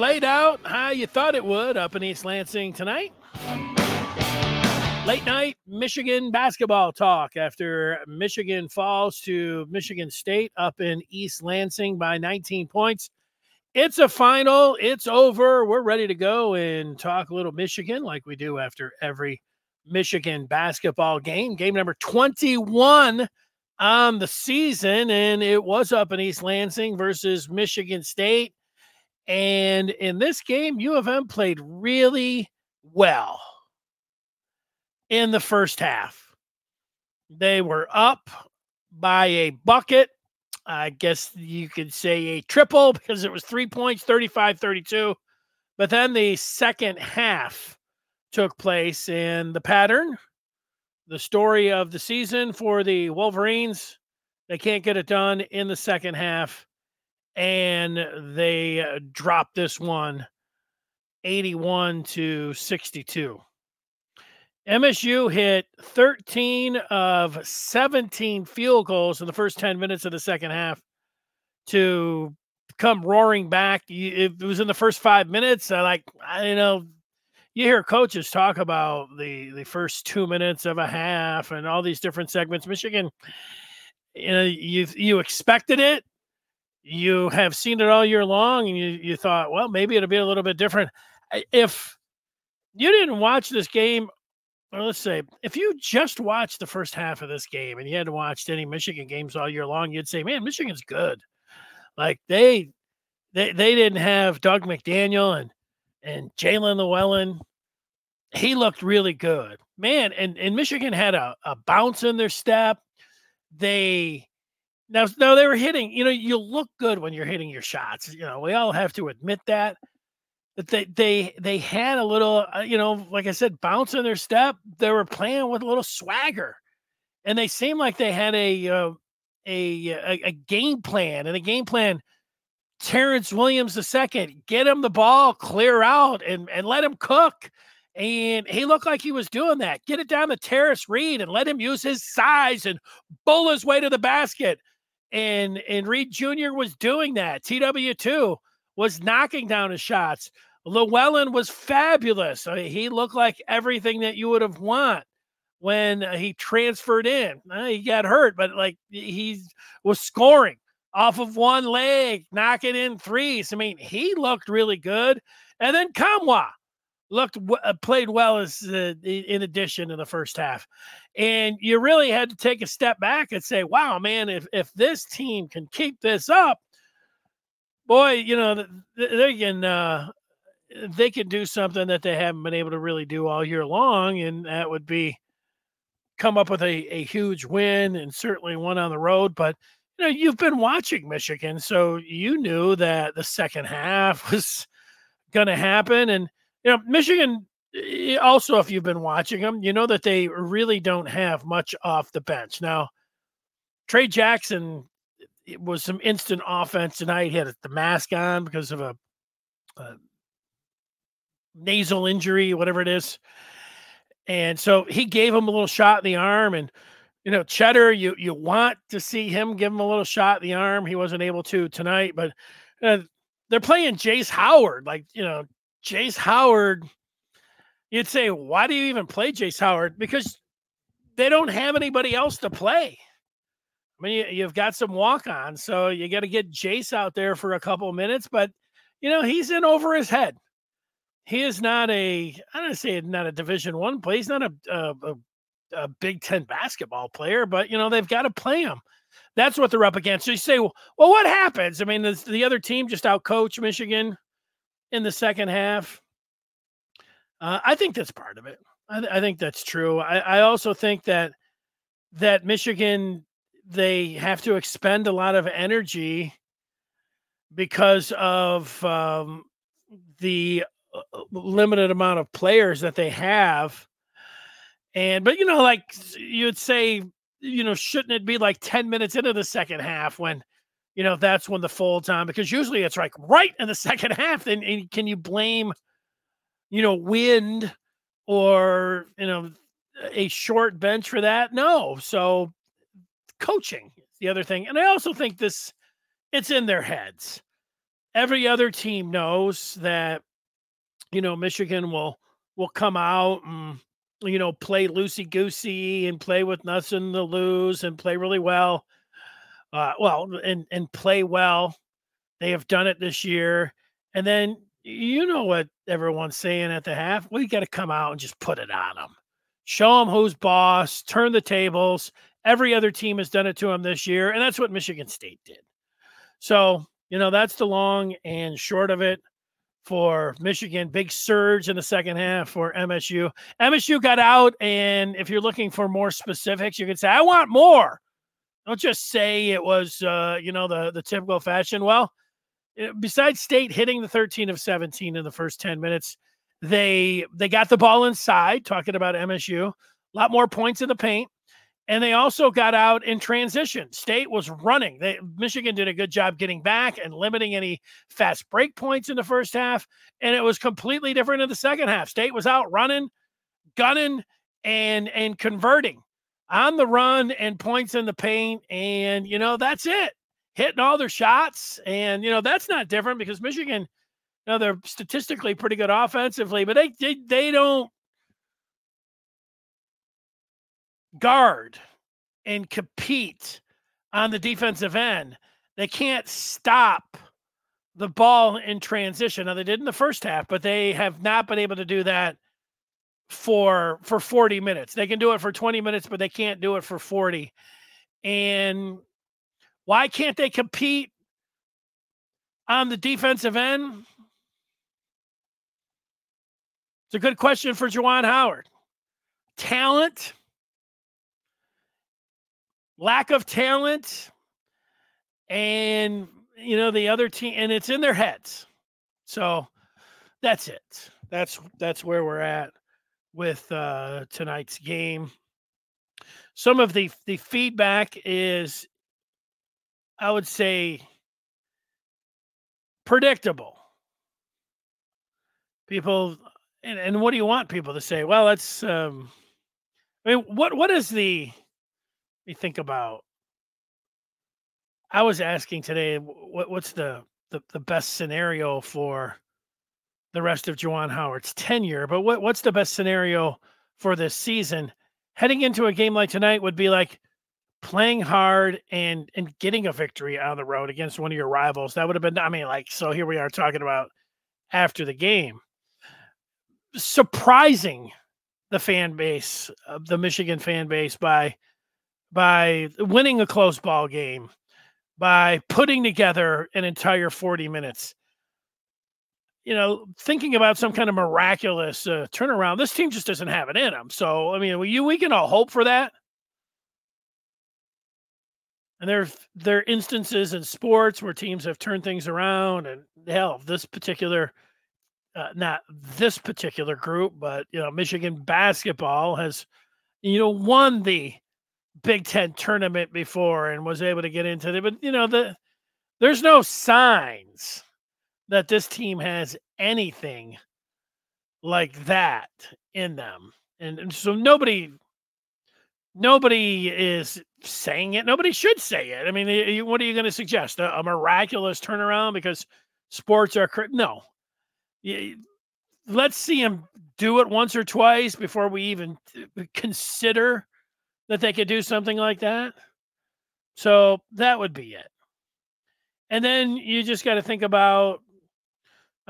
played out how you thought it would up in East Lansing tonight. Late night Michigan basketball talk after Michigan falls to Michigan State up in East Lansing by 19 points. It's a final. It's over. We're ready to go and talk a little Michigan like we do after every Michigan basketball game. Game number 21 on the season, and it was up in East Lansing versus Michigan State. And in this game, U of M played really well in the first half. They were up by a bucket. I guess you could say a triple because it was three points, 35 32. But then the second half took place, and the pattern, the story of the season for the Wolverines, they can't get it done in the second half, and they uh, dropped this one 81 to 62. MSU hit 13 of 17 field goals in the first 10 minutes of the second half to come roaring back. It was in the first five minutes. I like, I you know, you hear coaches talk about the the first two minutes of a half and all these different segments. Michigan, you know, you you expected it. You have seen it all year long, and you you thought, well, maybe it'll be a little bit different. If you didn't watch this game well, let's say if you just watched the first half of this game and you hadn't watched any Michigan games all year long, you'd say, "Man, Michigan's good." Like they they they didn't have Dug McDaniel and and Jaelin Llewellyn. He looked really good, man. And and Michigan had a, a bounce in their step. They now now they were hitting. You know, you look good when you're hitting your shots. You know, we all have to admit that they they they had a little uh, you know like i said bounce in their step they were playing with a little swagger and they seemed like they had a uh, a, a, a game plan and a game plan terrance williams the second get him the ball clear out and and let him cook and he looked like he was doing that get it down the tarris reed and let him use his size and bull his way to the basket and and Reed Jr. was doing that TW2 was knocking down his shots Llewellyn was fabulous. I mean, he looked like everything that you would have want when uh, he transferred in. Uh, he got hurt, but like he was scoring off of one leg, knocking in threes. I mean, he looked really good. And then Nkamhoua looked uh, played well as uh, in addition in the first half. And you really had to take a step back and say, "Wow, man, if if this team can keep this up, boy, you know they can uh, they can do something that they haven't been able to really do all year long, and that would be come up with a, a huge win and certainly one on the road. But you know, you've been watching Michigan, so you knew that the second half was going to happen. And you know, Michigan eh, also, if you've been watching them, you know that they really don't have much off the bench now. Tray Jackson was some instant offense tonight. He had the mask on because of a, a nasal injury, whatever it is. And so he gave him a little shot in the arm. And, you know, Cheddar, you you want to see him give him a little shot in the arm. He wasn't able to tonight, but uh, they're playing Jace Howard. Like, you know, Jace Howard, you'd say, why do you even play Jace Howard? Because they don't have anybody else to play. I mean, you, have got some walk on, so you got to get Jace out there for a couple minutes, but, you know, he's in over his head he is not a I don't say not a Division One player. He's not a, a, a, Big Ten basketball player, but you know they've got to play him. That's what they're up against. So you say, well, what happens? I mean, the, the other team just outcoached Michigan in the second half. Uh, I think that's part of it. I, I think that's true. I, I also think that that Michigan they have to expend a lot of energy because of um, the limited amount of players that they have. And but you know, like you'd say, you know, shouldn't it be like 10 minutes into the second half when you know that's when the full time because usually it's like right in the second half. Then and can you blame, you know, wind or you know a short bench for that? No. So coaching the other thing. And I also think this it's in their heads every other team knows that you know Michigan will will come out and you know play loosey goosey and play with nothing to lose and play really well. Uh, well, and and play well. They have done it this year, and then you know what everyone's saying at the half. We got to come out and just put it on them, show them who's boss, turn the tables. Every other team has done it to them this year, and that's what Michigan State did. So you know that's the long and short of it for Michigan. Big surge in the second half for MSU. MSU got out, and if you're looking for more specifics, you could say, "I want more." Don't just say it was, uh, you know, the the typical fashion. Well, besides State hitting the 13 of 17 in the first 10 minutes, they they got the ball inside. Talking about MSU, a lot more points in the paint. And they also got out in transition. State was running. They, Michigan did a good job getting back and limiting any fast break points in the first half. And it was completely different in the second half. State was out running, gunning, and and converting on the run and points in the paint. And you know, that's it. Hitting all their shots. And you know, that's not different because Michigan, you know, they're statistically pretty good offensively, but they they, they don't guard and compete on the defensive end. They can't stop the ball in transition. Now they did in the first half, but they have not been able to do that for for 40 minutes. They can do it for 20 minutes, but they can't do it for 40. And why can't they compete on the defensive end? It's a good question for Juwan Howard. Talent lack of talent and you know the other team and it's in their heads so that's it that's that's where we're at with uh tonight's game some of the the feedback is i would say predictable people and, and what do you want people to say well that's um i mean what what is the me think about. I was asking today, what, what's the, the the best scenario for the rest of Juwan Howard's tenure? But what what's the best scenario for this season? Heading into a game like tonight would be like playing hard and and getting a victory on the road against one of your rivals. That would have been. I mean, like so. Here we are talking about after the game, surprising the fan base, uh, the Michigan fan base by by winning a close ball game, by putting together an entire 40 minutes. You know, thinking about some kind of miraculous uh, turnaround, this team just doesn't have it in them. So, I mean, we, you, we can all hope for that. And there, there are instances in sports where teams have turned things around. And hell, this particular, uh, not this particular group, but, you know, Michigan basketball has, you know, won the Big Ten tournament before and was able to get into it. But you know, the there's no signs that this team has anything like that in them. And, and so nobody nobody is saying it. Nobody should say it. I mean, what are you going to suggest? A, a, miraculous turnaround because sports are no. Let's see him do it once or twice before we even uh, consider that they could do something like that. So that would be it. And then you just got to think about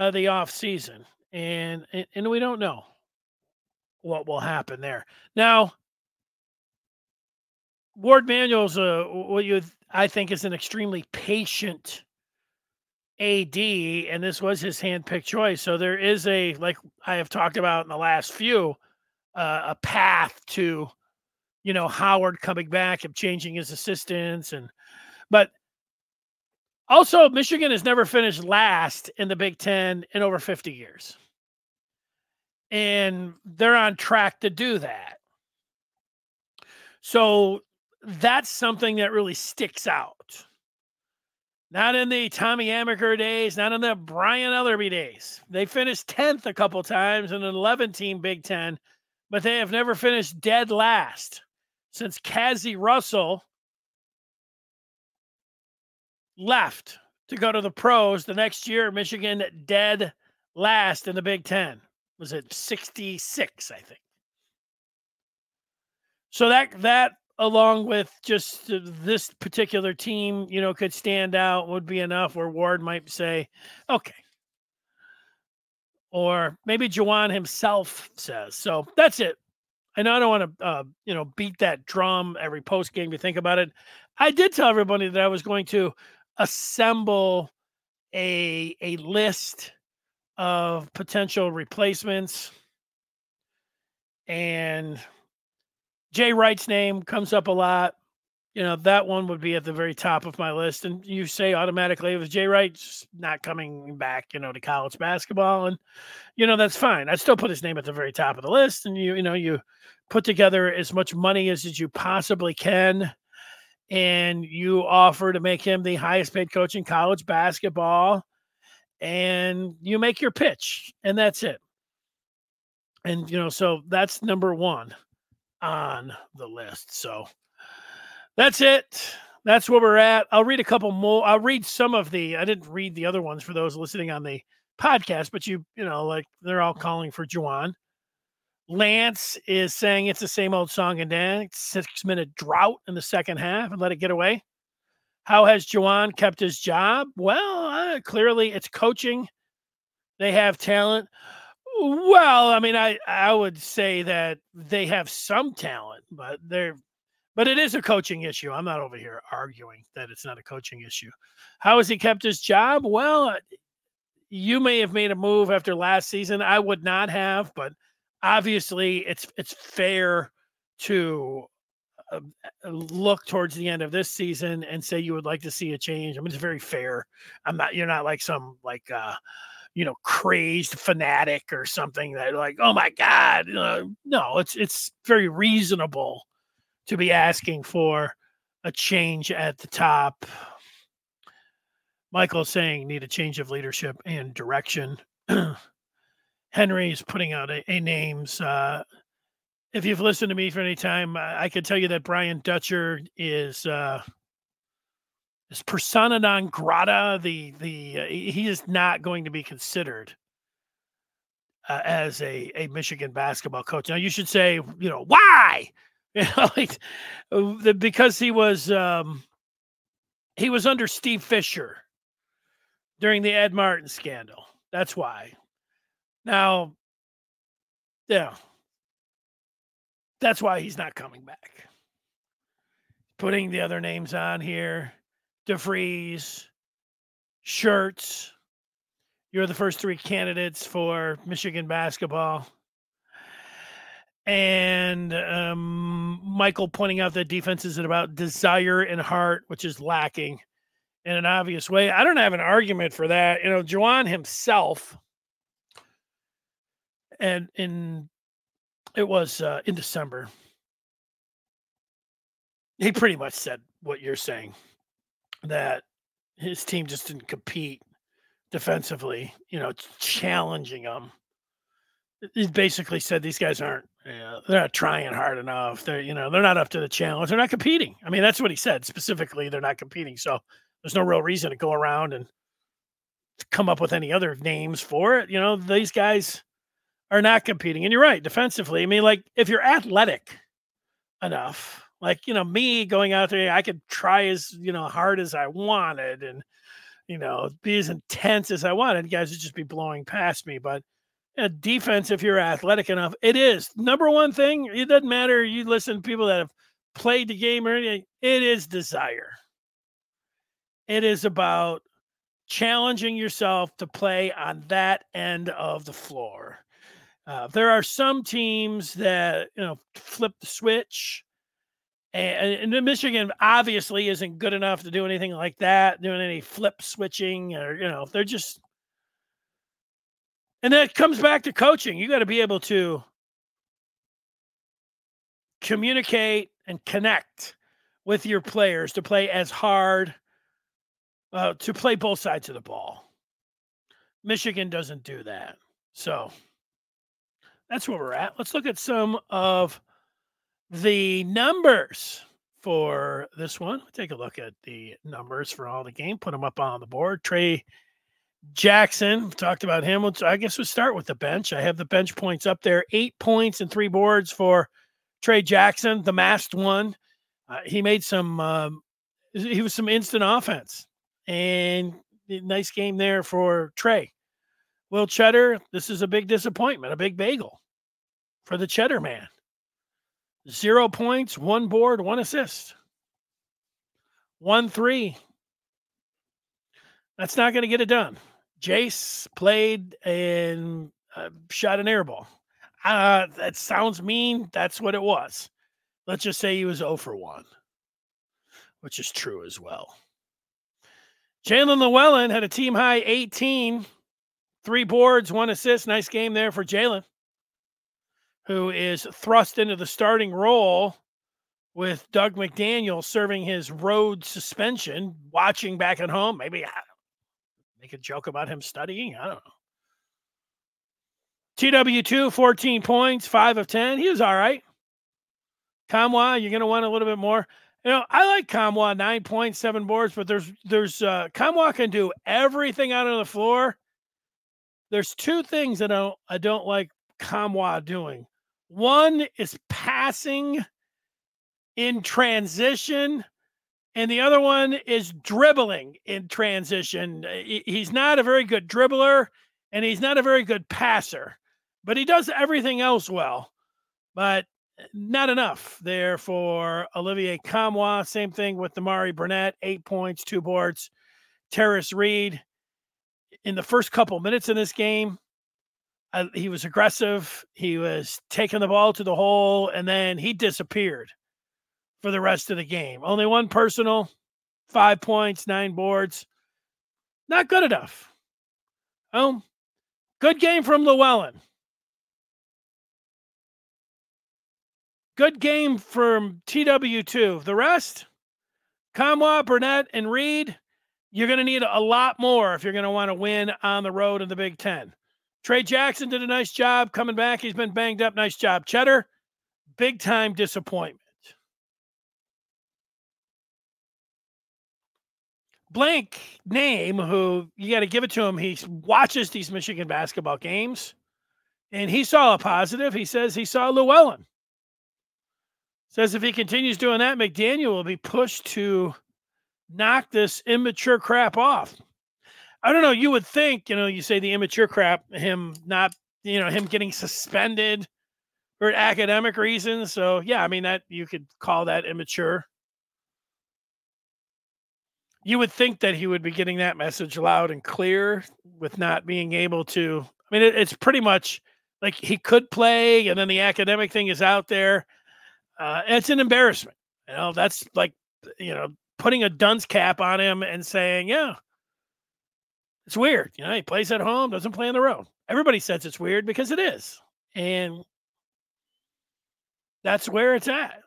uh, the off season, and, and and we don't know what will happen there. Now, Warde Manuel's uh, what you I think is an extremely patient AD, and this was his handpicked choice. So there is a like I have talked about in the last few uh, a path to you know, Howard coming back and changing his assistants and but also Michigan has never finished last in the Big 10 in over 50 years. And they're on track to do that. So that's something that really sticks out. Not in the Tommy Amaker days, not in the Brian Ellerbe days. They finished 10th a couple times in an 11 team Big 10, but they have never finished dead last since Cazzie Russell left to go to the pros. The next year, Michigan dead last in the Big Ten. Was it 66, I think. So that that along with just this particular team, you know, could stand out would be enough where Warde might say, okay. Or maybe Juwan himself says. So that's it. I know I don't want to, uh, you know, beat that drum every post game. You think about it. I did tell everybody that I was going to assemble a a list of potential replacements, and Jay Wright's name comes up a lot. You know, that one would be at the very top of my list. And you say automatically, if Jay Wright's not coming back, you know, to college basketball, and you know, that's fine. I still put his name at the very top of the list. And you, you know, you put together as much money as you possibly can. And you offer to make him the highest paid coach in college basketball. And you make your pitch, and that's it. And you know, so that's number one on the list. So that's it. That's where we're at. I'll read a couple more. I'll read some of the. I didn't read the other ones for those listening on the podcast, but you, you know, like they're all calling for Juwan. Lance is saying it's the same old song and dance, six minute drought in the second half and let it get away. How has Juwan kept his job? Well, uh, clearly it's coaching. They have talent. Well, I mean, I I would say that they have some talent, but they're but it is a coaching issue. I'm not over here arguing that it's not a coaching issue. How has he kept his job? Well, you may have made a move after last season. I would not have, but obviously it's it's fair to uh, look towards the end of this season and say you would like to see a change. I mean, it's very fair. I'm not. You're not like some like. uh you know crazed fanatic or something that like oh my god uh, no it's it's very reasonable to be asking for a change at the top michael saying need a change of leadership and direction henry is putting out a, a names uh, if you've listened to me for any time i could tell you that brian dutcher is uh, is persona non grata. The the uh, he is not going to be considered uh, as a a Michigan basketball coach. Now you should say, you know, why? You know, like uh, because he was um, he was under Steve Fisher during the Ed Martin scandal. That's why. Now, yeah, that's why he's not coming back. Putting the other names on here DeVries, Schertz. You're the first three candidates for Michigan basketball. And um, Michael pointing out that defense is about desire and heart, which is lacking in an obvious way. I don't have an argument for that. You know, Juwan himself, and in it was uh, in December, he pretty much said what you're saying that his team just didn't compete defensively, you know, challenging them. He basically said these guys aren't, they're not trying hard enough. They're, you know, they're not up to the challenge. They're not competing. I mean, that's what he said specifically. They're not competing. So there's no real reason to go around and come up with any other names for it. You know, these guys are not competing. And you're right, defensively. I mean, like if you're athletic enough, like, you know, me going out there, I could try as, you know, hard as I wanted and, you know, be as intense as I wanted. Guys would just be blowing past me. But a defense, if you're athletic enough, it is number one thing. It doesn't matter. You listen to people that have played the game or anything, it is desire. It is about challenging yourself to play on that end of the floor. Uh, there are some teams that you know flip the switch and, and Michigan obviously isn't good enough to do anything like that, doing any flip switching or you know, they're just and that comes back to coaching. You got to be able to communicate and connect with your players to play as hard uh, to play both sides of the ball. Michigan doesn't do that. So that's where we're at. Let's look at some of the numbers for this one. Take a look at the numbers for all the game. Put them up on the board. Tray Jackson talked about him. I guess we'll start with the bench. I have the bench points up there. Eight points and three boards for Tray Jackson, the masked one. Uh, he made some. Um, he was some instant offense, and nice game there for Tray. Will Cheddar, this is a big disappointment, a big bagel for the Cheddar man. Zero points, one board, one assist. One three. That's not going to get it done. Jace played and uh, shot an air ball. Uh, that sounds mean. That's what it was. Let's just say he was 0 for 1, which is true as well. Jaelin Llewellyn had a team high 18, three boards, one assist. Nice game there for Jaelin, who is thrust into the starting role with Dug McDaniel serving his road suspension, watching back at home. Maybe make a joke about him studying. I don't know. TW2, 14 points, 5 of 10. He was all right. Nkamhoua, you're going to want a little bit more. You know, I like points, seven boards, but there's, there's, uh, Nkamhoua can do everything out on the floor. There's two things that I don't, I don't like Nkamhoua doing. One is passing in transition, and the other one is dribbling in transition. He's not a very good dribbler, and he's not a very good passer, but he does everything else well. But not enough there for Olivier Nkamhoua. Same thing with Nimari Burnett, eight points, two boards. Tarris Reed in the first couple minutes in this game uh, he was aggressive. He was taking the ball to the hole, and then he disappeared for the rest of the game. Only one personal, five points, nine boards. Not good enough. Oh, good game from Llewellyn. Good game from TW2. The rest, Nkamhoua, Burnett, and Reed, you're going to need a lot more if you're going to want to win on the road in the Big Ten. Tray Jackson did a nice job coming back. He's been banged up. Nice job. Cheddar, big time disappointment. Blank name, who you got to give it to him. He watches these Michigan basketball games and he saw a positive. He says he saw Llewellyn. Says if he continues doing that, McDaniel will be pushed to knock this immature crap off. I don't know. You would think, you know, you say the immature crap, him not, you know, him getting suspended for academic reasons. So yeah, I mean that you could call that immature. You would think that he would be getting that message loud and clear with not being able to. I mean, it, it's pretty much like he could play, and then the academic thing is out there. Uh, it's an embarrassment. You know, that's like you know putting a dunce cap on him and saying, "Yeah, it's weird. You know, he plays at home, doesn't play on the road. Everybody says it's weird because it is. And that's where it's at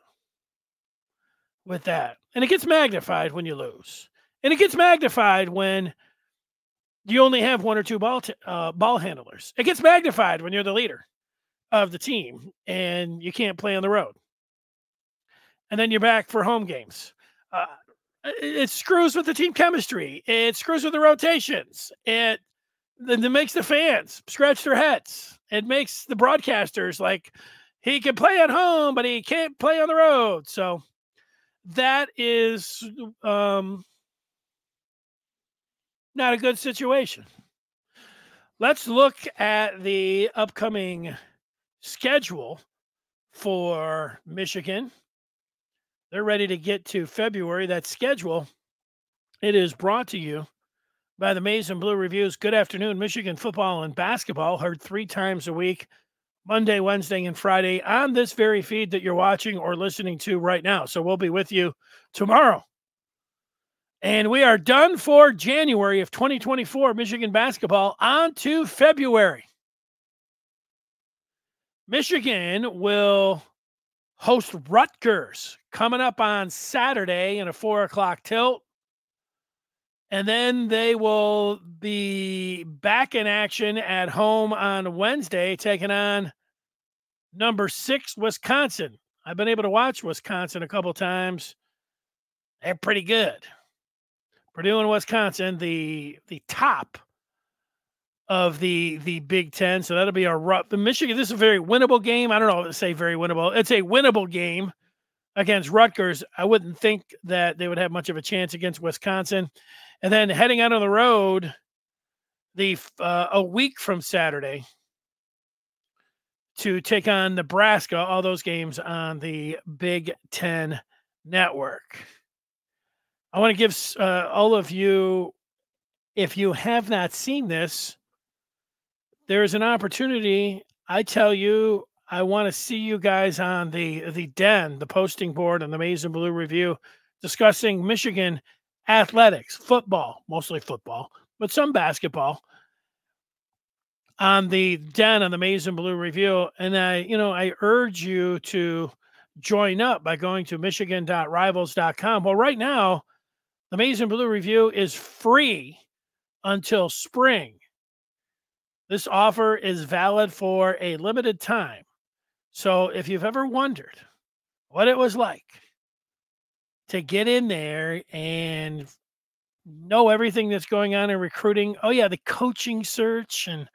with that. And it gets magnified when you lose. And it gets magnified when you only have one or two ball t- uh, ball handlers. It gets magnified when you're the leader of the team and you can't play on the road. And then you're back for home games. Uh, it screws with the team chemistry. It screws with the rotations. It it makes the fans scratch their heads. It makes the broadcasters like he can play at home, but he can't play on the road. So that is um, not a good situation. Let's look at the upcoming schedule for Michigan they're ready to get to February. That schedule, it is brought to you by the Maize and Blue Reviews. Good afternoon, Michigan football and basketball, heard three times a week, Monday, Wednesday, and Friday on this very feed that you're watching or listening to right now. So we'll be with you tomorrow. And we are done for January of 2024 Michigan basketball on to February. Michigan will host Rutgers coming up on Saturday in a four o'clock tilt. And then they will be back in action at home on Wednesday, taking on number six, Wisconsin. I've been able to watch Wisconsin a couple times. They're pretty good. Purdue and Wisconsin, the the top of the the Big Ten. So that'll be a rough. The Michigan. This is a very winnable game. I don't know. Say very winnable. It's a winnable game against Rutgers. I wouldn't think that they would have much of a chance against Wisconsin. And then heading out on the road, the uh, a week from Saturday to take on Nebraska. All those games on the Big Ten Network. I want to give uh, all of you, if you have not seen this, there's an opportunity. I tell you, I want to see you guys on the the den, the posting board, and the Maize and Blue Review, discussing Michigan athletics, football, mostly football, but some basketball. On the den on the Maize and Blue Review, and I, you know, I urge you to join up by going to michigan.rivals.com. Well, right now the Maize and Blue Review is free until spring. This offer is valid for a limited time. So if you've ever wondered what it was like to get in there and know everything that's going on in recruiting, oh, yeah, the coaching search and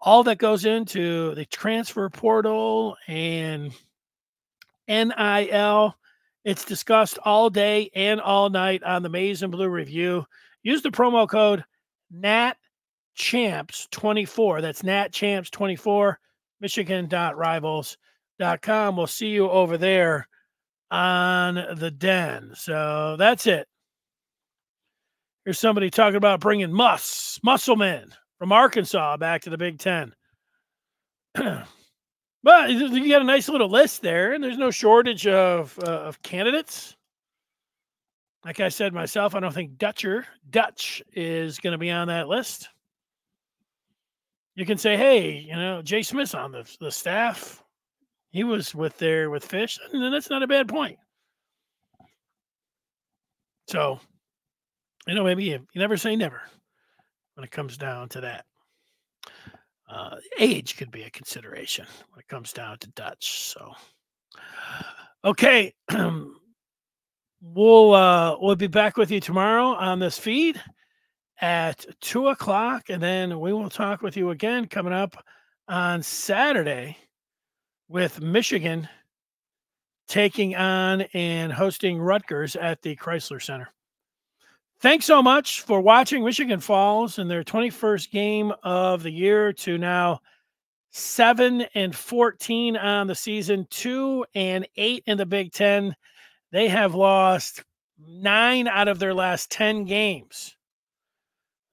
all that goes into the transfer portal and NIL it's discussed all day and all night on the Maize and Blue Review. Use the promo code NATChamps24. That's Nat Champs 24, michigan.rivals.com. We'll see you over there on the den. So that's it. Here's somebody talking about bringing Muss, Musselman from Arkansas back to the Big Ten. But you got a nice little list there, and there's no shortage of uh, of candidates. Like I said myself, I don't think Dutcher Dutch is going to be on that list. You can say, hey, you know, Jay Smith's on the the staff. He was with there with Fish, and that's not a bad point. So, you know, maybe you, you never say never when it comes down to that. Uh, age could be a consideration when it comes down to Dutch. So, okay, we'll uh, we'll be back with you tomorrow on this feed at two o'clock, and then we will talk with you again coming up on Saturday with Michigan taking on and hosting Rutgers at the Crisler Center. Thanks so much for watching Michigan Falls in their 21st game of the year to now 7 and 14 on the season, 2 and 8 in the Big 10. They have lost 9 out of their last 10 games.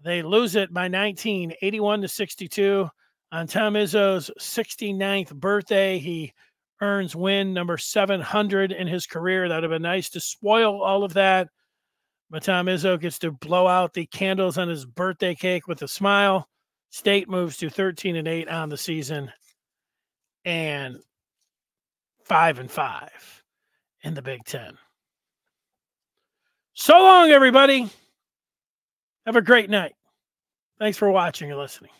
They lose it by 19, 81 to 62 on Tom Izzo's 69th birthday. He earns win number 700 in his career. That would have been nice to spoil all of that but Tom Izzo gets to blow out the candles on his birthday cake with a smile. State moves to 13 and 8 on the season and 5 and 5 in the Big 10. So long everybody. Have a great night. Thanks for watching and listening.